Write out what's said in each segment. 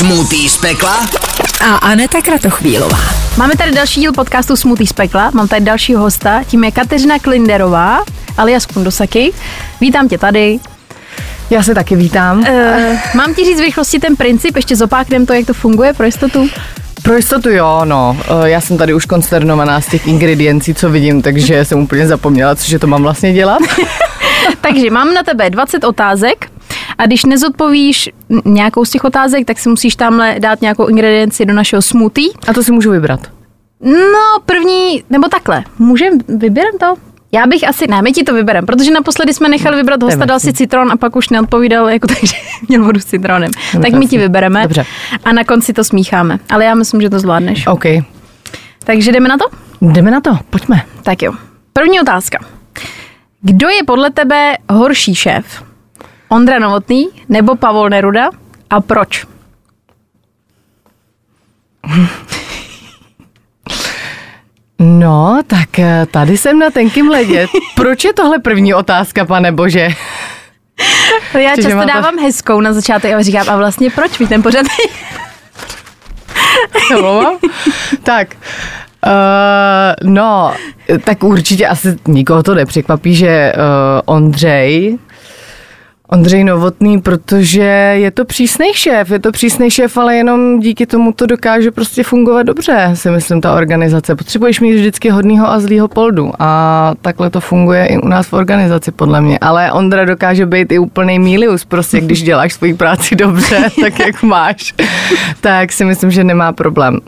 Smutý z pekla a Aneta Kratochvílová. Máme tady další díl podcastu Smutý z pekla, mám tady dalšího hosta, tím je Kateřina Klinderová, alias Kundosaki. Vítám tě tady. Já se taky vítám. Uh, mám ti říct v rychlosti ten princip, ještě zopáknem to, jak to funguje pro jistotu? Pro jistotu jo, no. Eh, já jsem tady už konsternovaná z těch ingrediencí, co vidím, takže jsem úplně zapomněla, cože to mám vlastně dělat. takže mám na tebe 20 otázek a když nezodpovíš nějakou z těch otázek, tak si musíš tamhle dát nějakou ingredienci do našeho smoothie. A to si můžu vybrat? No, první, nebo takhle. Můžem, vyberem to? Já bych asi, ne, my ti to vyberem, protože naposledy jsme nechali vybrat hosta, dal si citron a pak už neodpovídal, jako takže měl vodu s citronem. No, tak my ti vybereme Dobře. a na konci to smícháme. Ale já myslím, že to zvládneš. OK. Takže jdeme na to? Jdeme na to, pojďme. Tak jo. První otázka. Kdo je podle tebe horší šéf? Ondra Novotný nebo Pavol Neruda a proč? No, tak eh, tady jsem na tenkým ledě. Proč je tohle první otázka, pane bože? Já Čiže často dávám to... hezkou na začátek a říkám, a vlastně proč mi ten pořad tak, uh, no, tak určitě asi nikoho to nepřekvapí, že uh, Ondřej Ondřej Novotný, protože je to přísný šéf, je to přísný šéf, ale jenom díky tomu to dokáže prostě fungovat dobře, si myslím, ta organizace. Potřebuješ mít vždycky hodného a zlýho poldu a takhle to funguje i u nás v organizaci, podle mě. Ale Ondra dokáže být i úplný mílius, prostě když děláš svoji práci dobře, tak jak máš, tak si myslím, že nemá problém.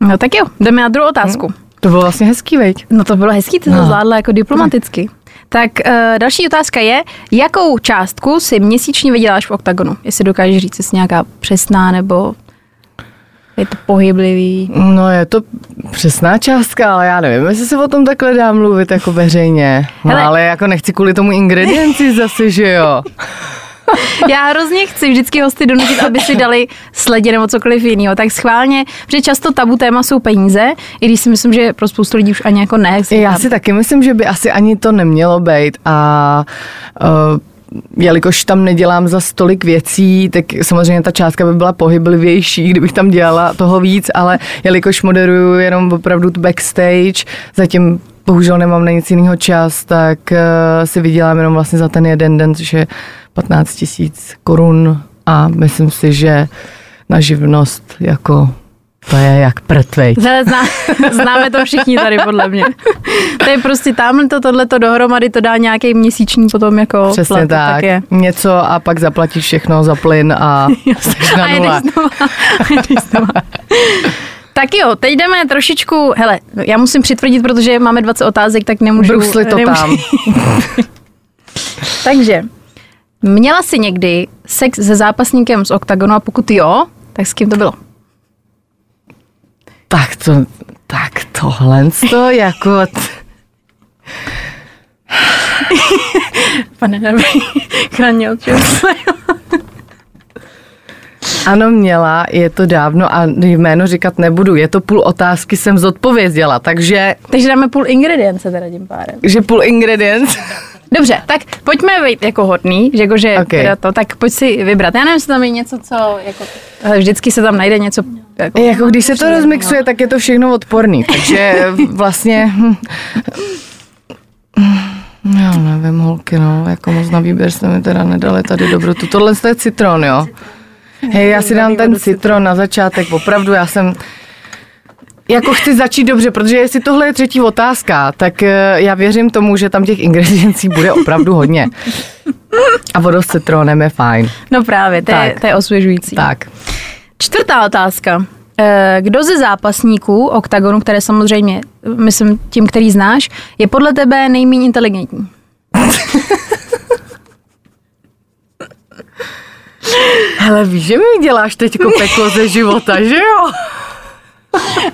No tak jo, jdeme na druhou otázku. Hmm. To bylo vlastně hezký, veď? No to bylo hezký, ty to no. zvládla jako diplomaticky. Tak uh, další otázka je, jakou částku si měsíčně vyděláš v OKTAGONu? Jestli dokážeš říct, jestli nějaká přesná nebo je to pohyblivý? No je to přesná částka, ale já nevím, jestli se o tom takhle dá mluvit jako veřejně. No, Hele. ale jako nechci kvůli tomu ingredienci zase, že jo. Já hrozně chci vždycky hosty donutit, aby si dali sledě nebo cokoliv jiného. Tak schválně, protože často tabu téma jsou peníze, i když si myslím, že pro spoustu lidí už ani jako ne. Já si taky myslím, že by asi ani to nemělo být a uh, jelikož tam nedělám za stolik věcí, tak samozřejmě ta částka by byla pohyblivější, kdybych tam dělala toho víc, ale jelikož moderuju jenom opravdu backstage, zatím bohužel nemám na nic jiného čas, tak uh, si vydělám jenom vlastně za ten jeden den, což je 15 tisíc korun a myslím si, že na živnost jako to je jak prtvej. Zná, známe to všichni tady, podle mě. To je prostě tamhle to, tohle to dohromady, to dá nějaký měsíční potom jako Přesně plat, tak. tak je. Něco a pak zaplatíš všechno za plyn a jsi na nula. A Tak jo, teď jdeme trošičku, hele, já musím přitvrdit, protože máme 20 otázek, tak nemůžu... Brusli to nemůžu. tam. Takže, Měla jsi někdy sex se zápasníkem z OKTAGONu a pokud jo, tak s kým to bylo? Tak to, tak tohle to jako... Pane Nervy, chraně od Ano, měla, je to dávno a jméno říkat nebudu. Je to půl otázky, jsem zodpověděla, takže... Takže dáme půl ingredience teda tím pádem. Že půl ingredience? Dobře, tak pojďme být jako hodný, že, jako, že okay. teda to, tak pojď si vybrat. Já nevím, jestli tam je něco, co, jako, vždycky se tam najde něco. Jako, jako když se to rozmixuje, tak je to všechno odporný, takže vlastně... Já nevím, holky, no, jako moc na výběr jste mi teda nedali tady dobrotu. Tohle je citron, jo? Hej, já si dám ten citron na začátek, opravdu, já jsem jako chci začít dobře, protože jestli tohle je třetí otázka, tak eh, já věřím tomu, že tam těch ingrediencí bude opravdu hodně. A voda s citronem je fajn. No právě, to, je, to je osvěžující. Tak. Čtvrtá otázka. Eh, kdo ze zápasníků OKTAGONu, které samozřejmě, myslím tím, který znáš, je podle tebe nejméně inteligentní? Hele, víš, že mi děláš teď peklo ze života, že jo?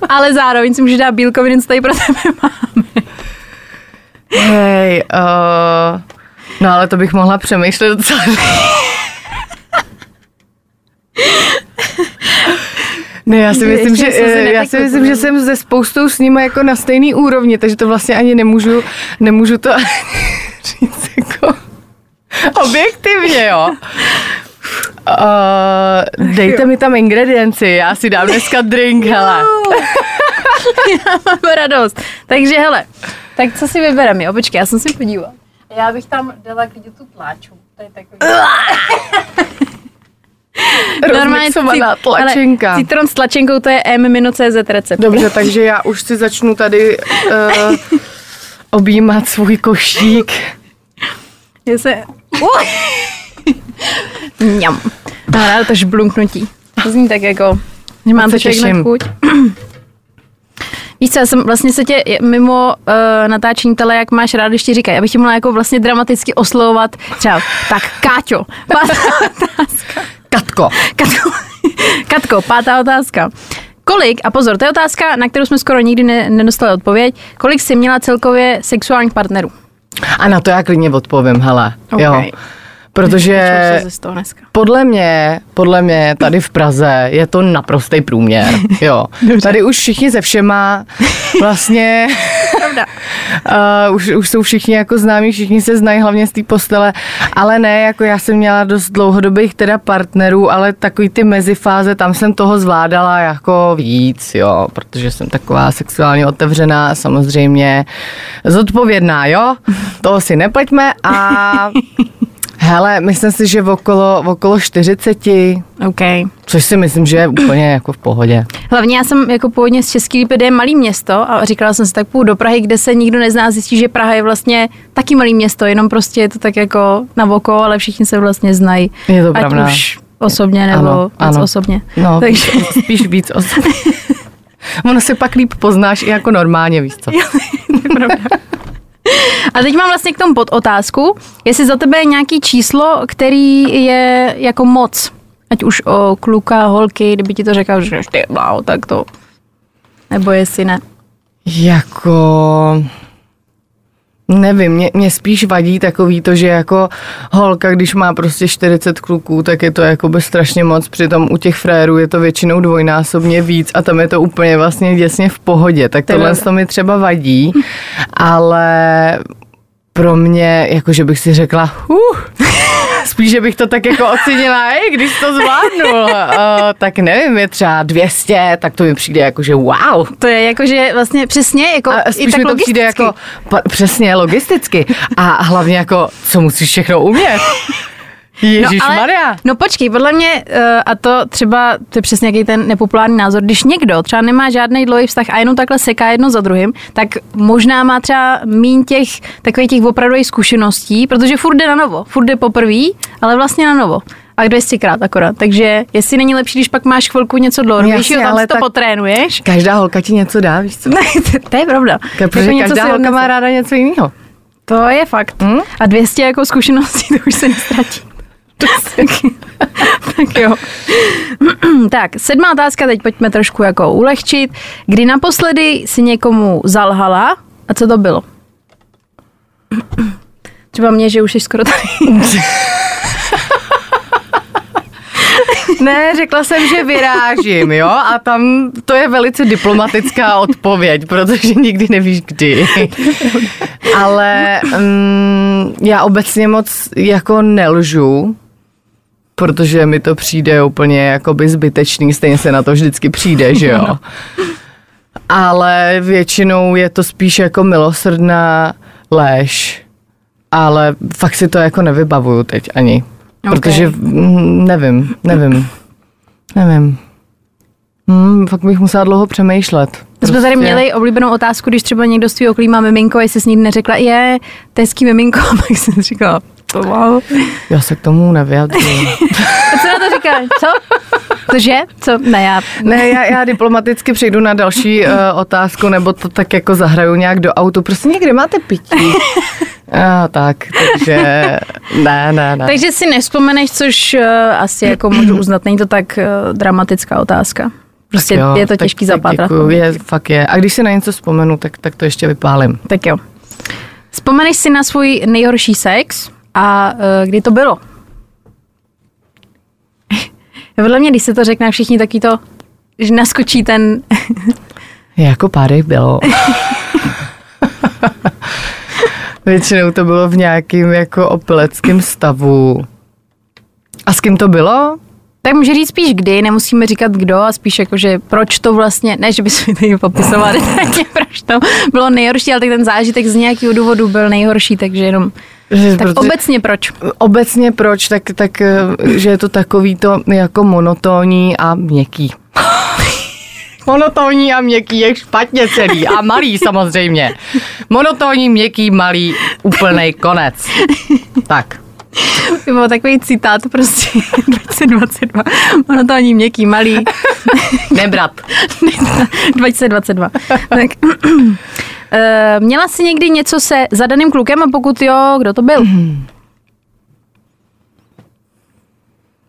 ale zároveň si můžeš dát bílkoviny, co tady pro tebe máme. Hej, uh, no ale to bych mohla přemýšlet docela. Ne, já si myslím, že, eh, já si myslím, že jsem ze spoustou s nimi jako na stejný úrovni, takže to vlastně ani nemůžu, nemůžu to říct jako objektivně, jo. Uh, dejte mi tam ingredienci, já si dám dneska drink, hele. já mám radost. Takže hele, tak co si vybereme? Jo, počkej, já jsem si podívala. Já bych tam dala klidně tu pláču. To je takový... Rozmixovaná tlačenka. Ale citron s tlačenkou to je m-cz recept. Dobře, takže já už si začnu tady uh, objímat svůj košík. Já se... Uh! Mňam. No, ráda to žblunknutí. To zní tak jako, že mám to člověk na chuť. Víš co, já jsem vlastně se tě mimo uh, natáčení tele, jak máš rád, když ti říkají, abych tě mohla jako vlastně dramaticky oslovovat třeba, tak Káťo, pátá otázka. Katko. Katko, Katko, pátá otázka. Kolik, a pozor, to je otázka, na kterou jsme skoro nikdy ne, nedostali odpověď, kolik jsi měla celkově sexuálních partnerů? A na to já klidně odpovím, hele. Okay. Jo. Protože podle mě, podle mě tady v Praze je to naprostý průměr. Jo. Tady už všichni ze všema vlastně uh, už, už jsou všichni jako známí, všichni se znají hlavně z té postele, ale ne, jako já jsem měla dost dlouhodobých teda partnerů, ale takový ty mezifáze, tam jsem toho zvládala jako víc, jo, protože jsem taková sexuálně otevřená, samozřejmě zodpovědná, jo, toho si nepleťme a Hele, myslím si, že v okolo, v okolo 40. OK. Což si myslím, že je úplně jako v pohodě. Hlavně já jsem jako původně z Český Lípy, je malý město a říkala jsem si tak půjdu do Prahy, kde se nikdo nezná, zjistí, že Praha je vlastně taky malý město, jenom prostě je to tak jako na oko, ale všichni se vlastně znají. Je to pravda. Ať už osobně nebo ano, víc ano. osobně. No, Takže... spíš víc osobně. ono se pak líp poznáš i jako normálně, víš co. Jo, to je pravda. A teď mám vlastně k tomu pod otázku, jestli za tebe je nějaký číslo, který je jako moc. Ať už o kluka, holky, kdyby ti to řekl, že ty wow, tak to. Nebo jestli ne. Jako... Nevím, mě, mě spíš vadí takový to, že jako holka, když má prostě 40 kluků, tak je to jako by strašně moc, přitom u těch frérů je to většinou dvojnásobně víc a tam je to úplně vlastně děsně v pohodě, tak tohle to mi třeba vadí, ale pro mě, jakože bych si řekla, uh, spíš, že bych to tak jako ocenila, hej, když to zvládnu, uh, tak nevím, je třeba 200, tak to mi přijde jako, že wow. To je jako, že vlastně přesně, jako a spíš i tak mi to přijde jako, přesně, logisticky a hlavně jako, co musíš všechno umět. Ježíš no, ale, Maria. No počkej, podle mě, uh, a to třeba, to je přesně jaký ten nepopulární názor, když někdo třeba nemá žádný dlouhý vztah a jenom takhle seká jedno za druhým, tak možná má třeba mín těch takových těch opravdových zkušeností, protože furt jde na novo, furt jde poprvé, ale vlastně na novo a 200 krát akorát. Takže jestli není lepší, když pak máš chvilku něco dlouhodobějšího, tam ale si to potrénuješ. Každá holka ti něco dá, víš co? Ne, to, je pravda. Protože jako každá holka má ráda něco jiného. To je fakt. Hmm? A 200 jako zkušeností to už se nestratí tak, jo. tak, sedmá otázka, teď pojďme trošku jako ulehčit. Kdy naposledy si někomu zalhala a co to bylo? Třeba mě, že už jsi skoro tady. Ne, řekla jsem, že vyrážím, jo, a tam to je velice diplomatická odpověď, protože nikdy nevíš kdy. Ale um, já obecně moc jako nelžu, protože mi to přijde úplně jakoby zbytečný, stejně se na to vždycky přijde, že jo. Ale většinou je to spíš jako milosrdná lež, ale fakt si to jako nevybavuju teď ani. Okay. Protože mm, nevím, nevím, nevím. Hmm, fakt bych musela dlouho přemýšlet. My jsme tady prostě- měli oblíbenou otázku, když třeba někdo z tvého okolí má miminko, jestli jsi nikdy neřekla, je, to je hezký miminko, tak jsem říkala, wow. Já se k tomu nevyjadřuji. co na to říká? Co? Cože? Co? Ne, já... Ne, já, já diplomaticky přejdu na další uh, otázku, nebo to tak jako zahraju nějak do autu. Prostě někdy máte pití. A, tak, takže ne, ne, ne. Takže si nespomeneš, což uh, asi jako můžu uznat, není to tak uh, dramatická otázka. Prostě jo, je to těžký zapátrat. Je, fakt je. A když si na něco vzpomenu, tak, tak to ještě vypálím. Tak jo. Vzpomeneš si na svůj nejhorší sex a uh, kdy to bylo? Podle mě, když se to řekne všichni, taky to, že naskočí ten... jako pár bylo. Většinou to bylo v nějakým jako opileckém stavu. A s kým to bylo? Tak může říct spíš kdy, nemusíme říkat kdo a spíš jako, že proč to vlastně, ne, že bychom tady popisovali, tak proč to bylo nejhorší, ale tak ten zážitek z nějakého důvodu byl nejhorší, takže jenom Že tak protože- obecně proč? Obecně proč, tak, tak eh, že je to takový to jako monotónní a měkký. Monotónní a měkký je špatně celý a malý samozřejmě. Monotónní, měkký, malý, úplnej konec. Tak. To byl takový citát prostě 2022. Ono to ani měkký, malý. Nebrat. 2022. tak. Eh, Měla jsi někdy něco se zadaným klukem a pokud jo, kdo to byl?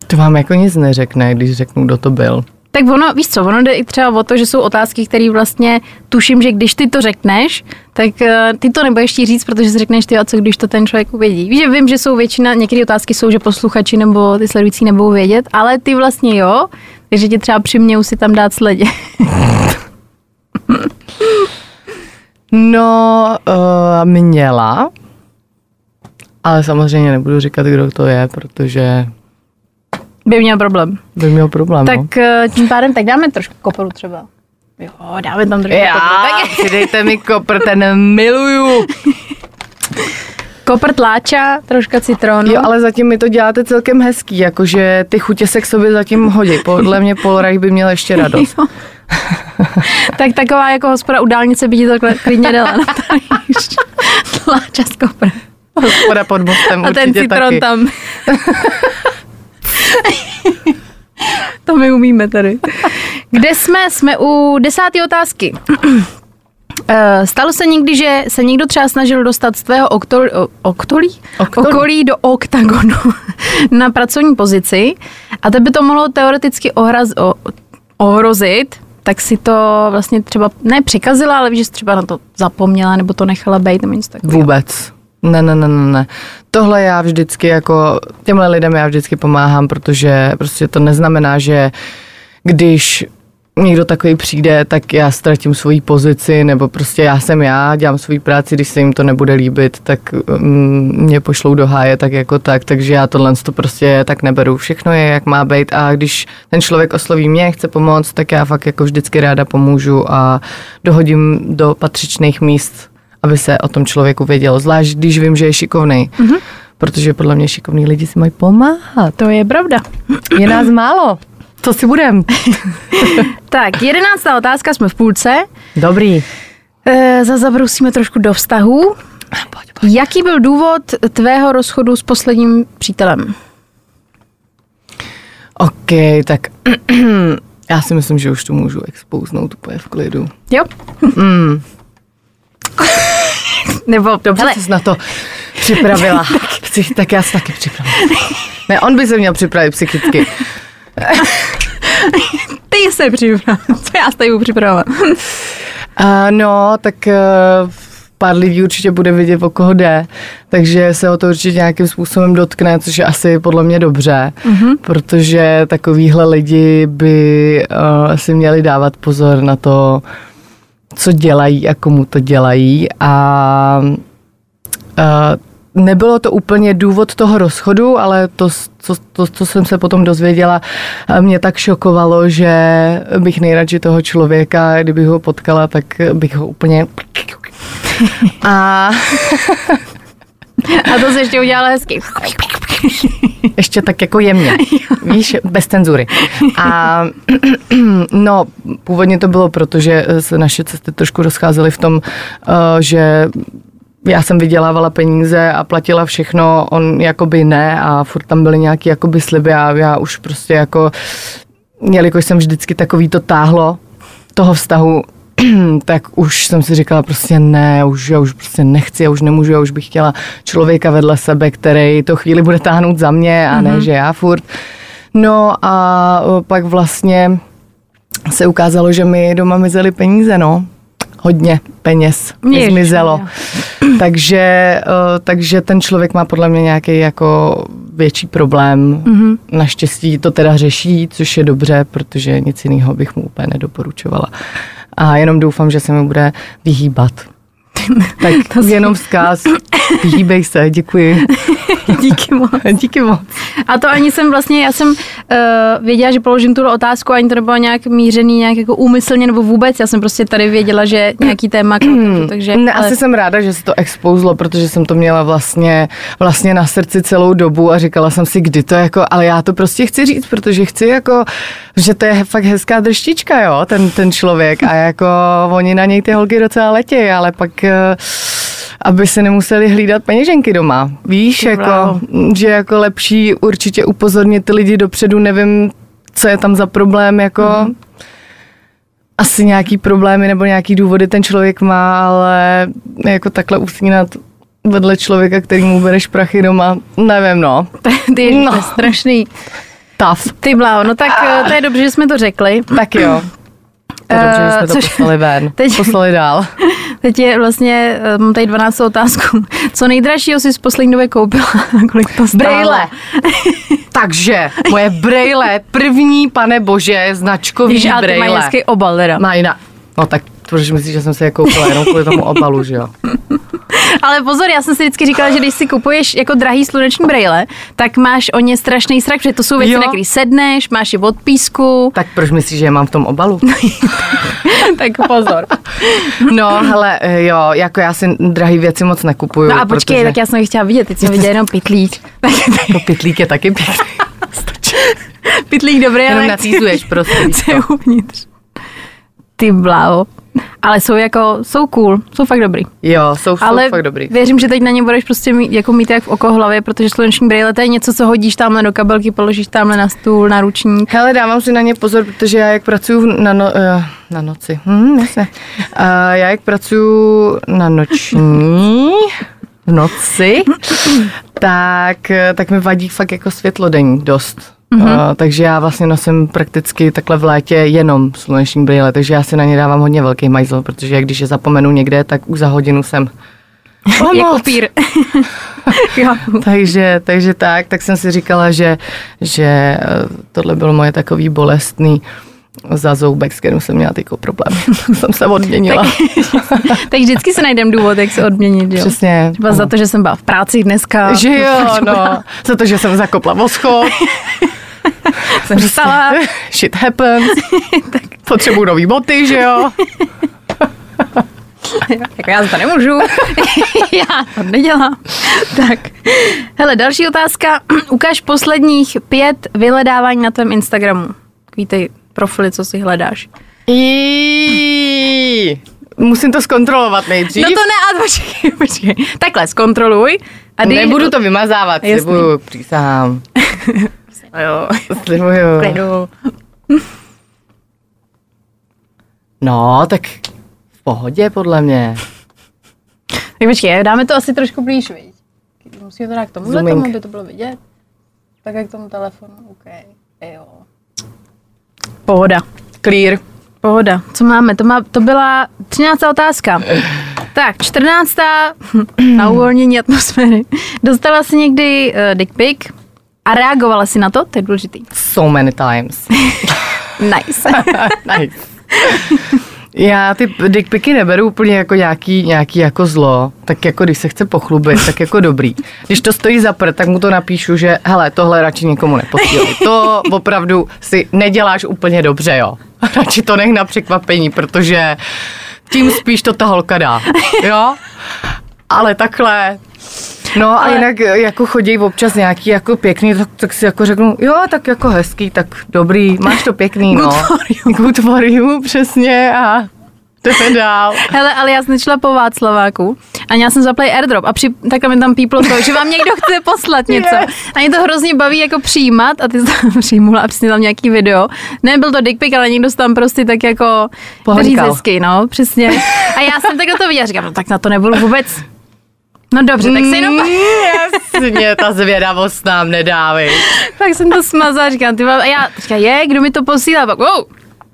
To vám jako nic neřekne, když řeknu, kdo to byl. Tak ono, víš co, ono jde i třeba o to, že jsou otázky, které vlastně tuším, že když ty to řekneš, tak eh, ty to nebudeš chtít říct, protože si řekneš ty a co, když to ten člověk uvědí. Víš, že vím, že jsou většina, některé otázky jsou, že posluchači nebo ty sledující nebudou vědět, ale ty vlastně jo, takže ti třeba přiměju si tam dát sledě. No, uh, měla, ale samozřejmě nebudu říkat, kdo to je, protože By měl problém. by měl problém. no. Tak eh, tím pádem tak dáme trošku koporu třeba. Jo, dáme tam trošku Já, koporu. Tak přidejte mi kopr, ten miluju. kopr tláča, troška citronu. Jo, ale zatím mi to děláte celkem hezký, jakože ty chutě se k sobě zatím hodí. Podle mě Polraj by měl ještě radost. Jo. tak taková jako hospoda u dálnice by ti to klidně dala na. Tláča z kopra. Hospoda pod mostem A ten citron taky. tam. to my umíme tady. Kde jsme? Jsme u desáté otázky. Eh, Stalo se někdy, že se někdo třeba snažil dostat z tvého oktol, oktolí? Oktolu. okolí do oktagonu na pracovní pozici a tebe to mohlo teoreticky ohraz, o, ohrozit, tak si to vlastně třeba ne přikazila, ale víš, že jsi třeba na to zapomněla nebo to nechala být nebo něco takového. Vůbec. Ne, ne, ne, ne, ne. Tohle já vždycky jako, těmhle lidem já vždycky pomáhám, protože prostě to neznamená, že když někdo takový přijde, tak já ztratím svoji pozici, nebo prostě já jsem já, dělám svoji práci, když se jim to nebude líbit, tak mm, mě pošlou do háje tak jako tak, takže já tohle to prostě tak neberu. Všechno je, jak má být a když ten člověk osloví mě, chce pomoct, tak já fakt jako vždycky ráda pomůžu a dohodím do patřičných míst, aby se o tom člověku vědělo, zvlášť když vím, že je šikovný. Mm-hmm. Protože podle mě šikovní lidi si mají pomáhat. To je pravda. Je nás málo. Co si budem? Tak, jedenáctá otázka, jsme v půlce. Dobrý. E, Zazabrousíme trošku do vztahu. Pojď, pojď. Jaký byl důvod tvého rozchodu s posledním přítelem? OK, tak já si myslím, že už to můžu expouznout úplně v klidu. Jo? Mm. Nebo, Dobře hele, jsi na to připravila. Psych, tak já se taky připravila. Ne, on by se měl připravit psychicky. ty se připravil. Co já se tady budu připravovat? Uh, no, tak uh, pár lidí určitě bude vidět, o koho jde, takže se o to určitě nějakým způsobem dotkne, což je asi podle mě dobře, mm-hmm. protože takovýhle lidi by uh, si měli dávat pozor na to, co dělají a komu to dělají a uh, nebylo to úplně důvod toho rozchodu, ale to, co, to, co jsem se potom dozvěděla, eh, mě tak šokovalo, že bych nejradši toho člověka, kdybych ho potkala, tak bych ho úplně... A A to se ještě udělala hezky. ještě tak jako jemně, víš, bez cenzury. A no, původně to bylo proto, že se naše cesty trošku rozcházely v tom, eh, že já jsem vydělávala peníze a platila všechno, on jakoby ne a furt tam byly nějaký jakoby sliby a já už prostě jako, jelikož jsem vždycky takový to táhlo toho vztahu, tak už jsem si říkala prostě ne, už, já už prostě nechci, já už nemůžu, já už bych chtěla člověka vedle sebe, který to chvíli bude táhnout za mě a ne, že já furt. No a pak vlastně se ukázalo, že mi doma mizely peníze, no. Hodně peněz Ježiš, zmizelo. Takže, o, takže ten člověk má podle mě nějaký jako větší problém. Mm-hmm. Naštěstí to teda řeší, což je dobře, protože nic jiného bych mu úplně nedoporučovala. A jenom doufám, že se mi bude vyhýbat. Tak jenom vzkaz, vyhýbej se, děkuji. Díky moc. Díky moc. A to ani jsem vlastně, já jsem uh, věděla, že položím tu otázku, ani to nebylo nějak mířený, nějak jako úmyslně nebo vůbec. Já jsem prostě tady věděla, že nějaký téma, k- takže... Ne, ale- asi jsem ráda, že se to expouzlo, protože jsem to měla vlastně, vlastně na srdci celou dobu a říkala jsem si, kdy to jako, ale já to prostě chci říct, protože chci jako, že to je fakt hezká drštička, jo, ten, ten člověk a jako oni na něj ty holky docela letějí, ale pak eh, aby se nemuseli hlídat peněženky doma. Víš, jako, že jako lepší určitě upozornit ty lidi dopředu, nevím, co je tam za problém, jako mm-hmm. asi nějaký problémy nebo nějaký důvody ten člověk má, ale jako takhle usínat vedle člověka, který mu bereš prachy doma, nevím, no. Ty je No. strašný. Tough. Ty bláho, no tak eh, to je dobře, že jsme to řekli. Tak jo. To je dobře, že jsme to Eh, což- poslali ven. teď- Poslali dál. Teď je vlastně, eh, mám tady 12 otázku. Co nejdražšího si z poslední doby koupila? Kolik to stálo? Brejle. Takže moje brejle, první, pane bože, značkový Víš, ale brejle. hezký obal teda. Má jiná. No tak proč myslíš, že jsem se je koupila jenom kvůli tomu obalu, že jo? Ale pozor, já jsem si vždycky říkala, že když si kupuješ jako drahý sluneční brejle, tak máš o ně strašný strach, protože to jsou věci, Jo. na který sedneš, máš je od písku, Tak proč myslíš, že je mám v tom obalu? tak pozor. No, hele, eh, jo, jako já si drahý věci moc nekupuju. No a počkej, protože tak já jsem je chtěla vidět, teď jsem viděla jenom pitlík. Tak, to pytlík je taky pěkný. pitlík dobrý, Jenom ale natýzuješ prostě. co je uvnitř. Ty bláho. Ale jsou jako, jsou cool, jsou fakt dobrý. Jo, jsou, jsou Ale fakt dobrý. věřím, že teď na ně budeš prostě mít, jako mít jak v oko hlavě, protože sluneční brýle to je něco, co hodíš tamhle do kabelky, položíš tamhle na stůl, na ručník. Hele, dávám si na ně pozor, protože já jak pracuju na, no, eh, na noci, hm, jasně. Uh, já jak pracuju na noční, v noci, tak, eh, tak mi vadí fakt jako světlo denní dost. Uh, takže já vlastně nosím prakticky takhle v létě jenom sluneční brýle, takže já si na ně dávám hodně velký majzl, protože když je zapomenu někde, tak už za hodinu jsem Jako pír. takže, takže tak, tak jsem si říkala, že, že eh, tohle bylo moje takový bolestný za zoubek, s kterým jsem měla tyko problém. jsem se odměnila. tak vždycky se najdem důvod, jak se odměnit, jo. Přesně. Třeba za to, že jsem byla v práci dneska. Že jo, no. Za to, že jsem zakopla voschod. jsem vstala. Shit happens. Potřebuju nový boty, že jo? jako já to nemůžu. já to nedělám. tak. Hele, další otázka. Ukaž posledních pět vyhledávání na tvém Instagramu. Takový ty profily, co si hledáš. Jí. Musím to zkontrolovat nejdřív. No to ne, a počkej, počkej. Takhle, zkontroluj. A dej, Nebudu to vymazávat, Jasný. slibuju, přísahám. Jo, Slibuju. klidu. No, tak v pohodě podle mě. Tak počkej, dáme to asi trošku blíž, viď? Musíme to dát k Zooming. tomu, aby to bylo vidět. Tak jak k tomu telefonu, OK. Jo. Pohoda. Clear. Pohoda. Co máme? To, má, to byla 13. otázka. Tak, 14. na uvolnění atmosféry. Dostala jsi někdy uh, dick pic a reagovala si na to? To je důležitý. So many times. Nice. nice. Já ty dickpiky neberu úplně jako nějaký, nějaký jako zlo, tak jako když se chce pochlubit, tak jako dobrý. Když to stojí za prd, tak mu to napíšu, že hele, tohle radši nikomu neposílej. To opravdu si neděláš úplně dobře, jo. Radši to nech na překvapení, protože tím spíš to ta holka dá, jo. Ale takhle, No a Ale- jinak jako chodí občas nějaký jako pěkný, tak, tak si jako řeknu, jo, tak jako hezký, tak dobrý, máš to pěkný, no. Good for you. Good for you, přesně a jdeme dál. Hele, ale já jsem šla po Václaváku a já jsem zaplay airdrop a při, takhle mi tam píplo to, že vám někdo chce poslat něco. Yes. A mě to hrozně baví jako přijímat a ty jsi tam přijmula a přesně tam nějaký video. Nebyl to dick pic, ale někdo se tam prostě tak jako říct hezky, no, přesně. A já jsem takhle to viděla, říkám, no tak na to nebudu vůbec. No dobře, tak se jenom... Mm, Jasně, ta zvědavost nám nedávej. Pak jsem to smazala, říkám, ty a já, říkám, je, kdo mi to posílá, pak, wow.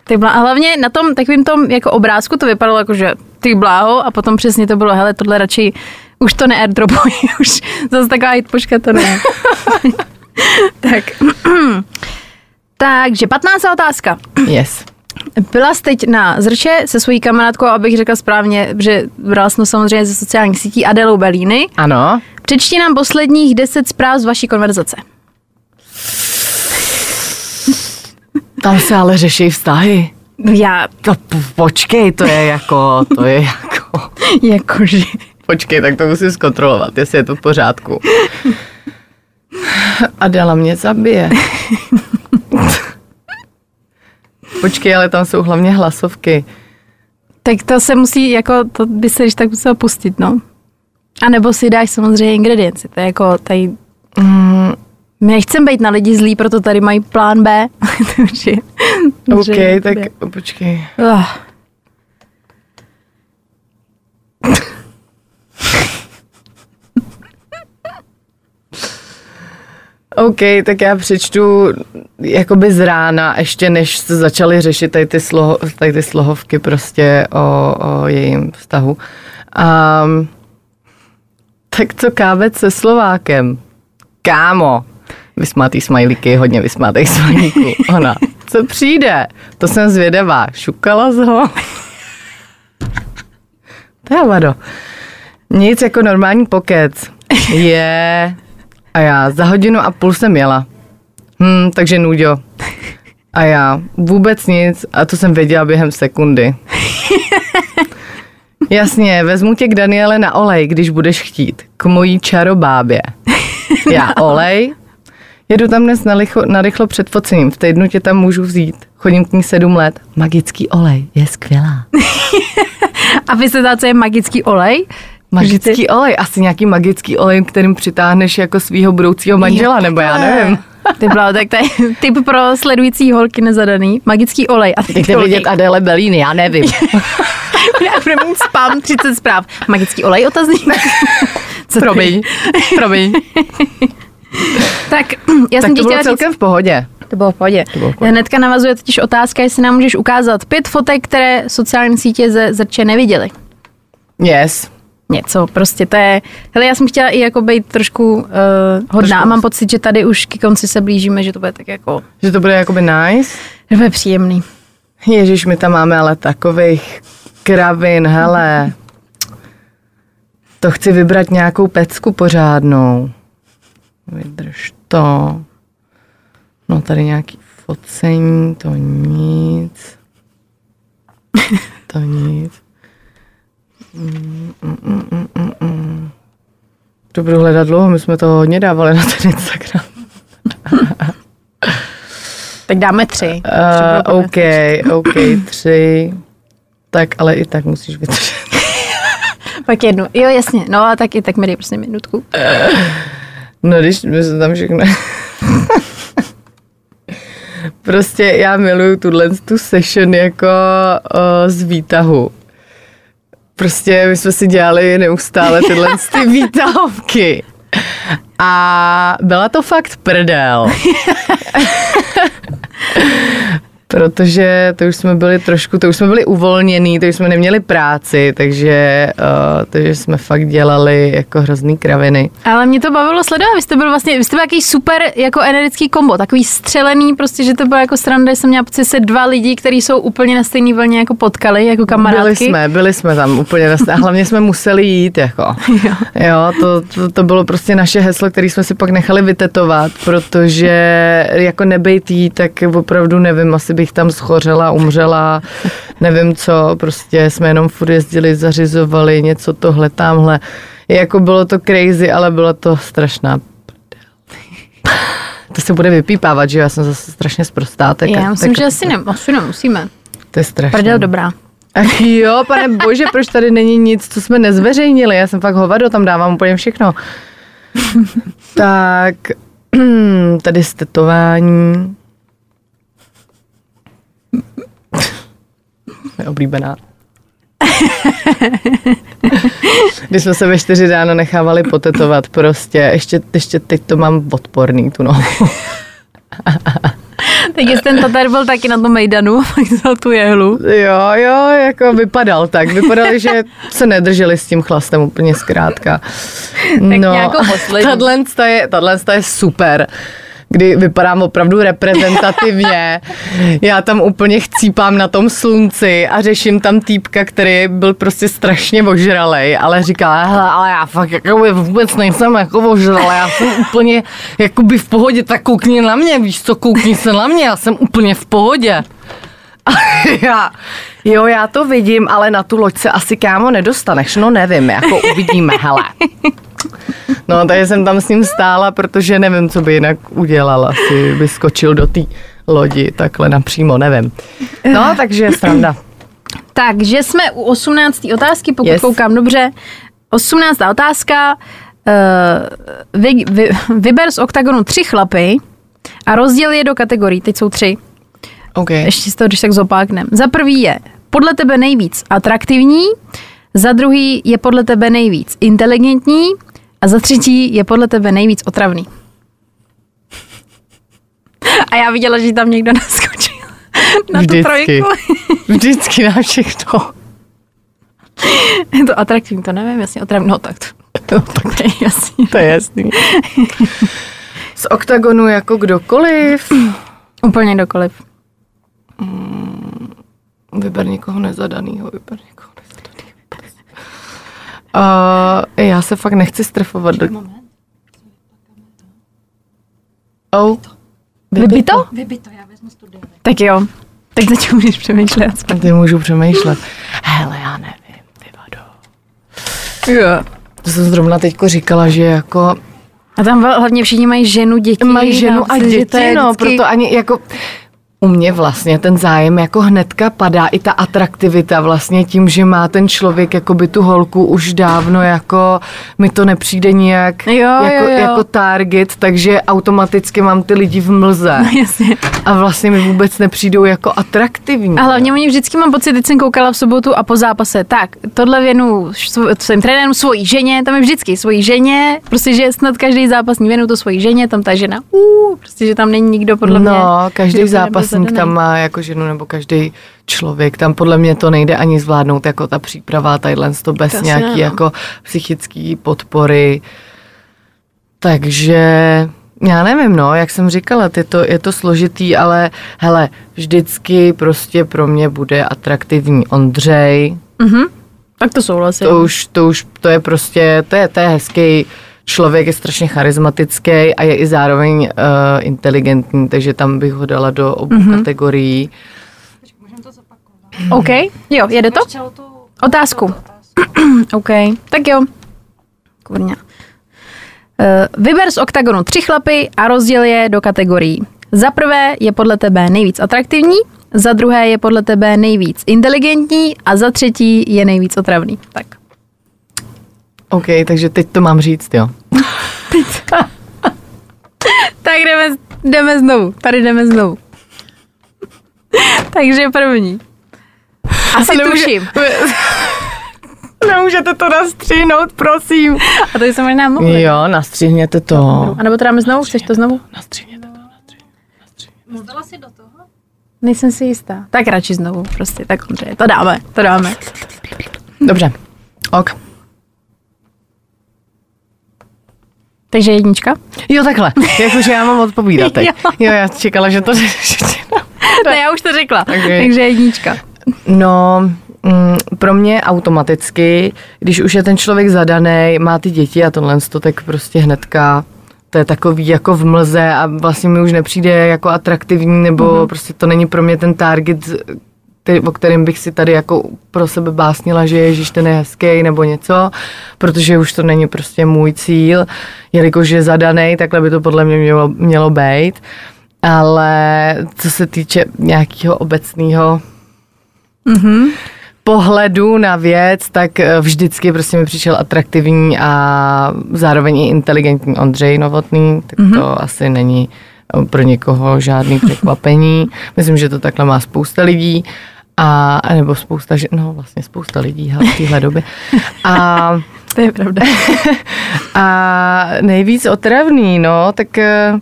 Ty bláho. A hlavně na tom takovým tom jako obrázku to vypadalo jako, že ty bláho a potom přesně to bylo, hele, tohle radši už to neairdropuj, už zase taková hitpoška to ne. tak. Takže 15. otázka. Yes. Byla jsi teď na Zrče se svojí kamarádkou, abych řekla správně, že brala jsem samozřejmě ze sociálních sítí Adelou Belíny. Ano. Přečti nám posledních 10 zpráv z vaší konverzace. Tam se ale řeší vztahy. No já, To p- počkej, to je jako, to je jako... jakože... Počkej, tak to musím zkontrolovat, jestli je to v pořádku. Adela mě zabije. Počkej, ale tam jsou hlavně hlasovky. Tak to se musí, jako, to by se když tak muselo pustit, no. A nebo si dáš samozřejmě ingredienci, to je jako tady... Mm, My nechceme být na lidi zlí, proto tady mají plán B. Takže, OK, tak počkej. Uh. OK, tak já přečtu jakoby z rána, ještě než se začali řešit tady ty, sloho, tady ty slohovky prostě o, o jejím vztahu. Um, tak co kávec se Slovákem? Kámo, vysmátý smajlíky, hodně vysmátých smajlíků. Ona, co přijde? To jsem zvědavá. Šukala z ho? To je vado. Nic jako normální pokec. Je. A já za hodinu a půl jsem jela. Hm, takže nuďo. A já vůbec nic a to jsem věděla během sekundy. Jasně, vezmu tě k Daniele na olej, když budeš chtít. K mojí čarobábě. Já olej. Jedu tam dnes na, licho, na rychlo před focením. V týdnu tě tam můžu vzít. Chodím k ní sedm let. Magický olej je skvělá. A vy se co je magický olej? Magický olej, asi nějaký magický olej, kterým přitáhneš jako svého budoucího manžela, nebo já nevím. Ty byla, tak to je typ pro sledující holky nezadaný. Magický olej. A Teď vidět Adele Belíny, já nevím. Já budu mít spam 30 zpráv. Magický olej otazník. Co ty? promiň, promiň. Tak já Tak jsem to bylo celkem v pohodě. říct, to bylo v pohodě. To bylo v pohodě. Hnedka navazuje totiž otázka, jestli nám můžeš ukázat pět fotek, které sociální sítě ze zrče neviděli. Yes. Něco, prostě to je... Hele, já jsem chtěla i jako být trošku uh, hodná Trošku. a mám pocit, že tady už k konci se blížíme, že to bude tak jako... Že to bude jakoby nice. Že to bude příjemný. Ježíš, my tam máme ale takových kravin, hele. To chci vybrat nějakou pecku pořádnou. Vydrž to. No tady nějaký focení, to nic. To nic. Mm, mm, mm. To budu hledat dlouho, my jsme to hodně dávali na ten Instagram. Tak dáme tři. Uh, OK, OK, tři. Tak, ale i tak musíš vydržet. Pak jednu. Jo, jasně. No a taky, tak mi dej prostě minutku. No, když my se tam všechno... prostě já miluju tuhle tu session jako o, z výtahu. Prostě my jsme si dělali neustále tyhle ty výtahovky. A byla to fakt prdel. Protože to už jsme byli trošku, to už jsme byli uvolnění, to už jsme neměli práci, takže, uh, takže jsme fakt dělali jako hrozný kraviny. Ale mě to bavilo sledovat, vy jste byl vlastně, vy jste byl jaký super jako energický kombo, takový střelený, prostě, že to bylo jako sranda, že jsem měla pocit, se dva lidi, kteří jsou úplně na stejné vlně jako potkali, jako kamarádky. Byli jsme, byli jsme tam úplně na a hlavně jsme museli jít, jako. Jo. Jo, to, to, to, bylo prostě naše heslo, který jsme si pak nechali vytetovat, protože jako nebejt jí, tak opravdu nevím, asi bych tam schořela, umřela, nevím co, prostě jsme jenom furt jezdili, zařizovali něco tohle, tamhle. Jako bylo to crazy, ale bylo to strašná. To se bude vypípávat, že já jsem zase strašně sprostá. Tak, Já myslím, tak, že asi, ne, asi nemusíme. To je strašné. Prdel dobrá. Ach jo, pane bože, proč tady není nic, co jsme nezveřejnili? Já jsem fakt hovado, tam dávám úplně všechno. tak, tady z tetování. Je oblíbená. Když jsme se ve čtyři ráno nechávali potetovat prostě, ještě, ještě teď to mám odporný tu nohu. Tak jestli ten Tatar byl taky na tom Mejdanu, tak vzal tu jehlu. Jo, jo, jako vypadal tak. Vypadali, že se nedrželi s tím chlastem úplně zkrátka. nějakou poslední. tahle je, tahle je super. Kdy vypadám opravdu reprezentativně. Já tam úplně chcípám na tom slunci a řeším tam týpka, který byl prostě strašně ožralej, ale říká, hele, ale já fakt jako vůbec nejsem jako ožralej, já jsem úplně jakoby v pohodě, tak koukni na mě, víš co, koukni se na mě, já jsem úplně v pohodě. A já, jo, já to vidím, ale na tu loď se asi kámo nedostaneš, no nevím, jako uvidíme, hele. No, takže jsem tam s ním stála, protože nevím, co by jinak udělal. Asi by skočil do té lodi takhle napřímo, nevím. No, takže sranda. Takže jsme u 18. otázky, pokud Yes. koukám dobře. 18. otázka. Uh, vy, vy, vyber z oktagonu tři chlapy a rozděl je do kategorií. Teď jsou tři. OK. Ještě si to, když tak zopáknem. Za prvý je podle tebe nejvíc atraktivní, za druhý je podle tebe nejvíc inteligentní a za třetí je podle tebe nejvíc otravný. A já viděla, že tam někdo naskočil na tu Vždycky. trojku. Vždycky na všechno. Je to atraktivní, to nevím, jasně otravný. No tak to, No, tak to je jasný. to je jasný. Z oktagonu jako kdokoliv. Úplně dokoliv. Vyber někoho nezadanýho, vyber někoho. Uh, já se fakt nechci strefovat. Do... Oh. Vybí to? Tak jo. Tak teď můžeš přemýšlet. Tak ty můžu přemýšlet. Hele, já nevím, ty vado. Jo. To jsem zrovna teďko říkala, že jako A tam hlavně všichni mají ženu, děti. mají ženu a děti, no, vždycky- proto ani jako u mě vlastně ten zájem jako hnedka padá, i ta atraktivita vlastně tím, že má ten člověk jako by tu holku už dávno jako, mi to nepřijde nijak Jo, jako, jo, jo. jako target, takže automaticky mám ty lidi v mlze Jasně. a vlastně mi vůbec nepřijdou jako atraktivní. A hlavně oni vždycky mám pocit, teď jsem koukala v sobotu a po zápase, tak tohle věnu svým trenérům, svojí ženě, tam je vždycky svojí ženě, prostě, že snad každý zápasní věnu to svojí ženě, tam ta žena, uh, prostě, že tam není nikdo podle mě. No, každý kdo zadaný. tam má jako ženu nebo každý člověk. Tam podle mě to nejde ani zvládnout jako ta příprava tadyhle to bez To nějaký ne, jako psychický podpory. Takže já nevím, no, jak jsem říkala, je to, je to složitý, ale hele, vždycky prostě pro mě bude atraktivní Ondřej. Mhm. Tak to souhlasím. To už, to už, to je prostě, to je, to je hezký člověk, je strašně charismatický a je i zároveň uh, inteligentní, takže tam bych ho dala do obou mm-hmm. kategorií. OK, jo, jede to? Otázku. OK, tak jo. Kurňa. Eh, Vyber z oktagonu tři chlapy a rozděl je do kategorií. Za prvé je podle tebe nejvíc atraktivní, za druhé je podle tebe nejvíc inteligentní a za třetí je nejvíc otravný. Tak. OK, takže teď to mám říct, jo. Tak jdeme, jdeme znovu. Tady jdeme znovu. Takže první. Asi tuším. Nemůžete to nastřihnout, prosím. A to jsem možná mohli. Jo, nastřihněte to. A nebo to dáme znovu? Chceš to znovu? Nastřihněte to. Nejsem si jistá. Tak radši znovu, prostě, tak Ondřej, to dáme, to dáme. Dobře. Ok. Takže jednička? Jo, takhle. Jakože já mám odpovídat teď. Jo. Jo, já čekala, že to... Ne, já už to řekla. Takže- Takže jednička. No, mm, pro mě automaticky, když už je ten člověk zadaný, má ty děti a tohle to tak prostě hnedka to je takový jako v mlze a vlastně mi už nepřijde jako atraktivní, nebo mm-hmm. prostě to není pro mě ten target, který, o kterém bych si tady jako pro sebe básnila, že ježiš, ten je hezký nebo něco, protože už to není prostě můj cíl, jelikož je zadaný, takhle by to podle mě mělo, mělo být. Ale co se týče nějakého obecného pohledu na věc, tak eh, vždycky prostě mi přišel atraktivní a zároveň i inteligentní Ondřej Novotný, tak mm-hmm. to asi není pro někoho žádný překvapení. Myslím, že to takhle má spousta lidí. A, nebo spousta, že- no vlastně spousta lidí v téhle době. A, To je pravda. a nejvíc otravný, no, tak, eh,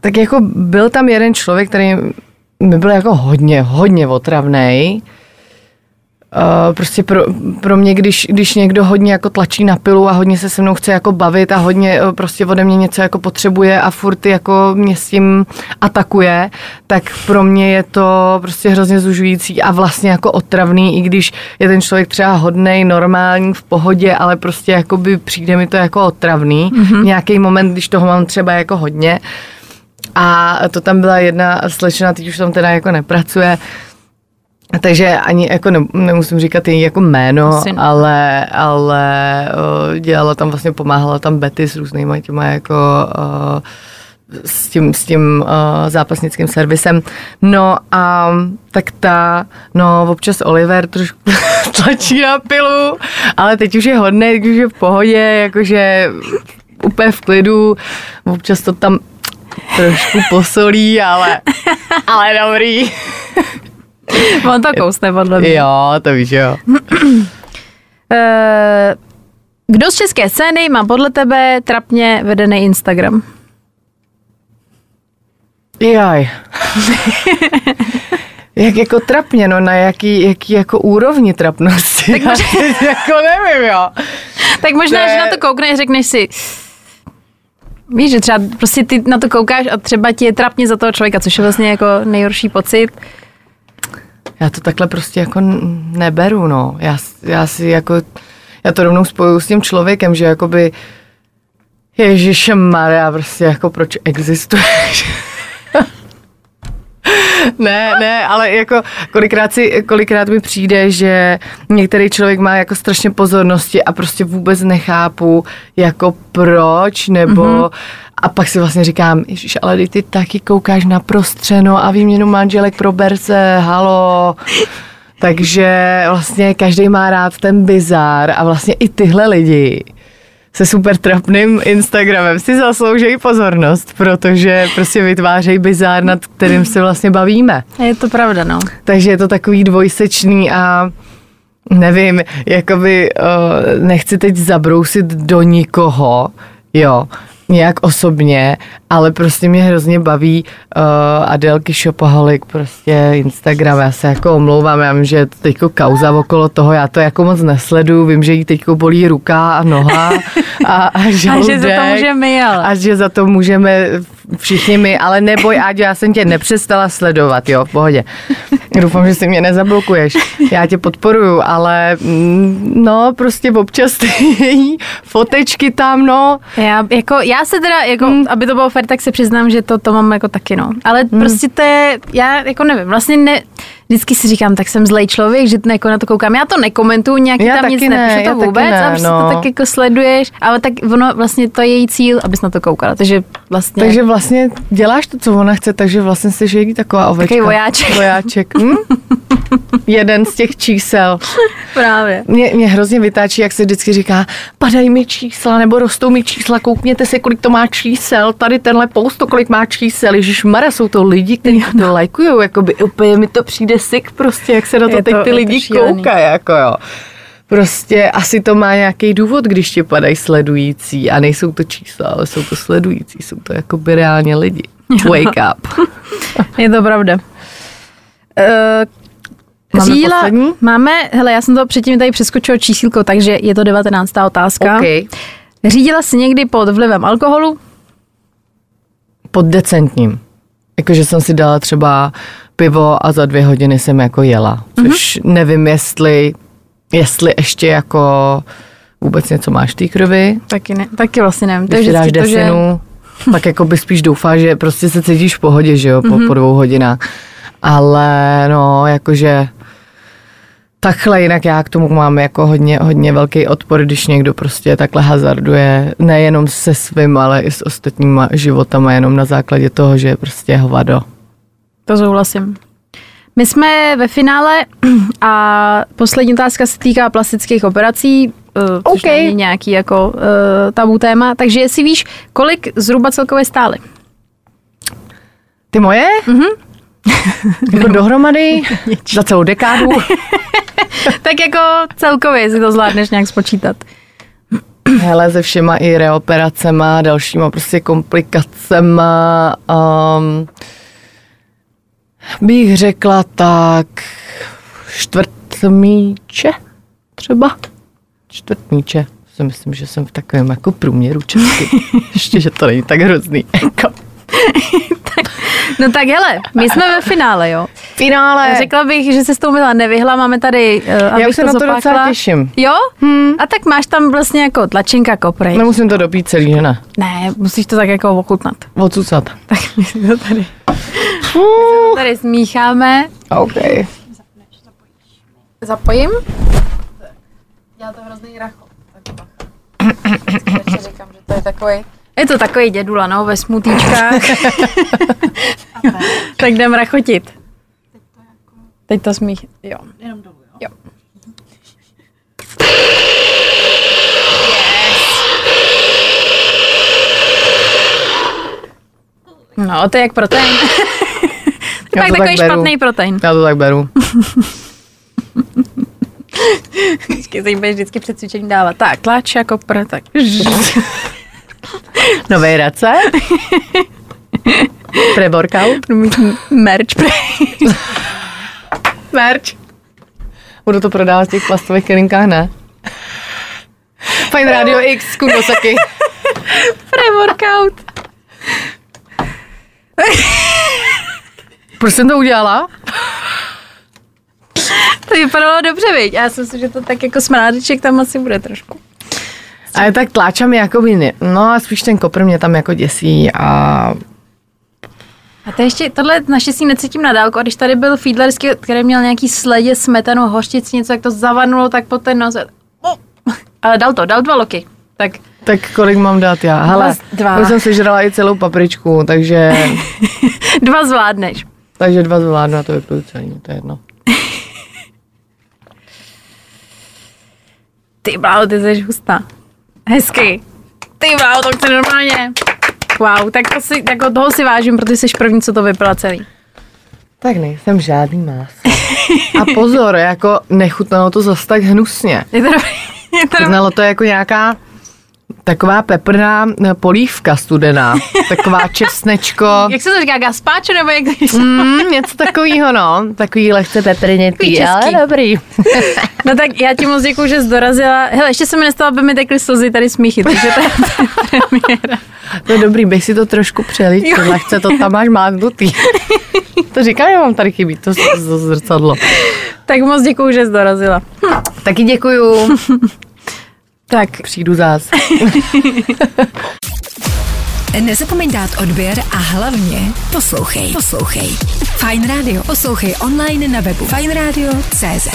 tak jako byl tam jeden člověk, který mi byl jako hodně, hodně otravný. Uh, prostě pro, pro mě, když, když někdo hodně jako tlačí na pilu a hodně se se mnou chce jako bavit a hodně uh, prostě ode mě něco jako potřebuje a furt jako mě s tím atakuje, tak pro mě je to prostě hrozně zužující a vlastně jako otravný, i když je ten člověk třeba hodnej, normální, v pohodě, ale prostě jako by přijde mi to jako otravný. Mm-hmm. Nějaký moment, když toho mám třeba jako hodně. A to tam byla jedna slečna, teď už tam teda jako nepracuje, takže ani jako ne, nemusím říkat její jako jméno, Asi. ale, ale o, dělala tam vlastně, pomáhala tam Betty s různýma těma jako o, s tím, s tím uh, zápasnickým servisem. No a tak ta, no občas Oliver trošku tlačí na pilu, ale teď už je hodný, teď už je v pohodě, jakože úplně v klidu, občas to tam trošku posolí, ale, ale dobrý. On to kousne, podle mě. Jo, to víš, jo. Eh, kdo z české scény má podle tebe trapně vedený Instagram? Jaj. Jak jako trapně, no na jaký, jaký jako úrovni trapnosti. Tak možná... jako nevím, jo. Tak možná, ne. že na to koukneš, řekneš si, víš, že třeba prostě ty na to koukáš a třeba ti je trapně za toho člověka, což je vlastně jako nejhorší pocit já to takhle prostě jako neberu, no. Já, já si jako, já to rovnou spojuju s tím člověkem, že jakoby Ježiše Maria, prostě jako proč existuješ? ne, ne, ale jako kolikrát, si, kolikrát mi přijde, že některý člověk má jako strašně pozornosti a prostě vůbec nechápu, jako proč, nebo mm-hmm. a pak si vlastně říkám, ježiš, ale ty taky koukáš na prostřeno a výměnu manželek pro berce, halo. Takže vlastně každý má rád ten bizár a vlastně i tyhle lidi se super trapným Instagramem si zasloužejí pozornost, protože prostě vytvářejí bizár, nad kterým se vlastně bavíme. Je to pravda, no. Takže je to takový dvojsečný a nevím, jakoby uh, nechci teď zabrousit do nikoho, jo, nějak osobně, ale prostě mě hrozně baví uh, Adelky Shopaholic, prostě Instagram, já se jako omlouvám, já vím, že je to teďko kauza okolo toho, já to jako moc nesledu, vím, že jí teďko bolí ruka a noha a, a žaludek. A že za to můžeme, ale. A že za to můžeme všichni my, ale neboj, Áďo, já jsem tě nepřestala sledovat, jo, v pohodě. Doufám, že si mě nezablokuješ. Já tě podporuju, ale mm, no, prostě občas ty její fotečky tam, no. Já, jako, já se teda, jako, hmm. aby to bylo fér, tak se přiznám, že to, to mám jako taky, no. Ale hmm. prostě to je, já jako nevím, vlastně ne, vždycky si říkám, tak jsem zlej člověk, že jako na to koukám. Já to nekomentuju, nějak já tam nic ne, nepíšu to vůbec ne, a prostě no. to tak jako sleduješ, ale tak ono vlastně to je její cíl, abys na to koukala. Takže vlastně... Takže vlastně děláš to, co ona chce, takže vlastně jsi její taková ovečka. Takový vojáček. Vojáček. Hm? Jeden z těch čísel. Právě. Mě, mě hrozně vytáčí, jak se vždycky říká, padají mi čísla, nebo rostou mi čísla, koukněte se, kolik to má čísel, tady tenhle post, kolik má čísel, Ježíš Mara, jsou to lidi, kteří to no. lajkují, by úplně mi to přijde sick prostě, jak se na to je teď to, ty lidi koukají, jako jo. Prostě asi to má nějaký důvod, když ti padají sledující a nejsou to čísla, ale jsou to sledující, jsou to jako by reálně lidi. Wake up. je to pravda. Uh, máme Řídila, poslední? Máme, hele, já jsem to předtím tady přeskočila čísílko, takže je to 19. otázka. Okay. Řídila jsi někdy pod vlivem alkoholu? Pod decentním. Jakože jsem si dala třeba pivo a za dvě hodiny jsem jako jela. Což mm-hmm. nevím, jestli, jestli ještě jako vůbec něco máš v té krvi. Taky, ne, taky vlastně nevím. Když to dáš desinu, že... tak jako by spíš doufá, že prostě se cítíš v pohodě, že jo, po, mm-hmm. po dvou hodinách. Ale no, jakože takhle, jinak já k tomu mám jako hodně, hodně velký odpor, když někdo prostě takhle hazarduje, nejenom se svým, ale i s ostatníma životama, jenom na základě toho, že je prostě hovado. To souhlasím. My jsme ve finále a poslední otázka se týká plastických operací, uh, což okay. není nějaký jako uh, tabu téma, takže jestli víš, kolik zhruba celkově stály? Ty moje? Mhm. jako dohromady? za celou dekádu? tak jako celkově si to zvládneš nějak spočítat. Hele, se všema i reoperacema, dalšíma prostě komplikacema. Um, bych řekla tak čtvrt míče třeba. Čtvrt míče. Si myslím, že jsem v takovém jako průměru česky. Ještě, že to není tak hrozný. Jako. No tak hele, my jsme ve finále, jo. Finále. Řekla bych, že se s tou Mila nevyhla, máme tady, uh, Já už se na to zopákla. docela těším. Jo? Hmm. A tak máš tam vlastně jako tlačinka koprej. Nemusím to dopít celý, že ne? Ne, musíš to tak jako ochutnat. Odsucat. Tak my si to tady, Uh, tady smícháme. OK. Zapojím? Já to hrozný racho. Říkám, že to je takový. Je to takový dědula, no, ve smutíčkách. tak jdem rachotit. Teď to smích. Jo. Jenom dolů, jo? Jo. No, to je jak protein. Tak to tak takový beru. špatný protein. Já to tak beru. Vždycky se jim budeš vždycky před cvičením dávat. Tak, tlač jako pr, tak. Nový recept. Pre-workout. Merch. Pre. Merch. Budu to prodávat v těch plastových kelinkách, ne? Fine Radio X, Kundosaki. Pre-workout. Proč jsem to udělala? To vypadalo dobře, viď? Já si myslím, že to tak jako smrádeček tam asi bude trošku. Ale tak tláča mi jako by ne. No a spíš ten kopr mě tam jako děsí a A to ještě, tohle naštěstí necítím na dálku, a když tady byl Fiedlerský, který měl nějaký sledě, smetanu, hořčic, něco, jak to zavarnulo, tak po ten nos. Oh. Ale dal to, dal dva loky. Tak tak kolik mám dát já? Hele, Dva. už jsem sežrala i celou papričku, takže, dva zvládneš. Takže dva zvládnu a to vypiju celý, to je jedno. Ty bláho, ty jsi hustá. Hezky. Ty bláho, to chce normálně. Wow, tak, to si, tak od toho si vážím, protože jsi první, co to vypila celý. Tak nejsem žádný máso. A pozor, jako nechutnalo to zas tak hnusně. Je to dobrý. Je to dobrý. Znalo to jako nějaká taková peprná eh, polívka studená. Taková česnečko. Jak se to říká, gazpáčo, nebo jak to Mm, něco takového, no. Takový lehce peprnětý, ale dobrý. No tak já ti moc děkuju, že jsi dorazila. Hele, ještě se mi nestalo, aby mi tekly slzy tady smíchy, takže to je premiéra. To je dobrý, bych si to trošku to lehce to tam máš mátnutý. To říkám, že mám tady chybí, to, to zrcadlo. Tak moc děkuju, že jsi dorazila. Taky děkuju. Tak, Přijdu zás. Nezapomeň dát odběr a hlavně poslouchej. Poslouchej. Fine Radio. Poslouchej online na webu fajnradio.cz.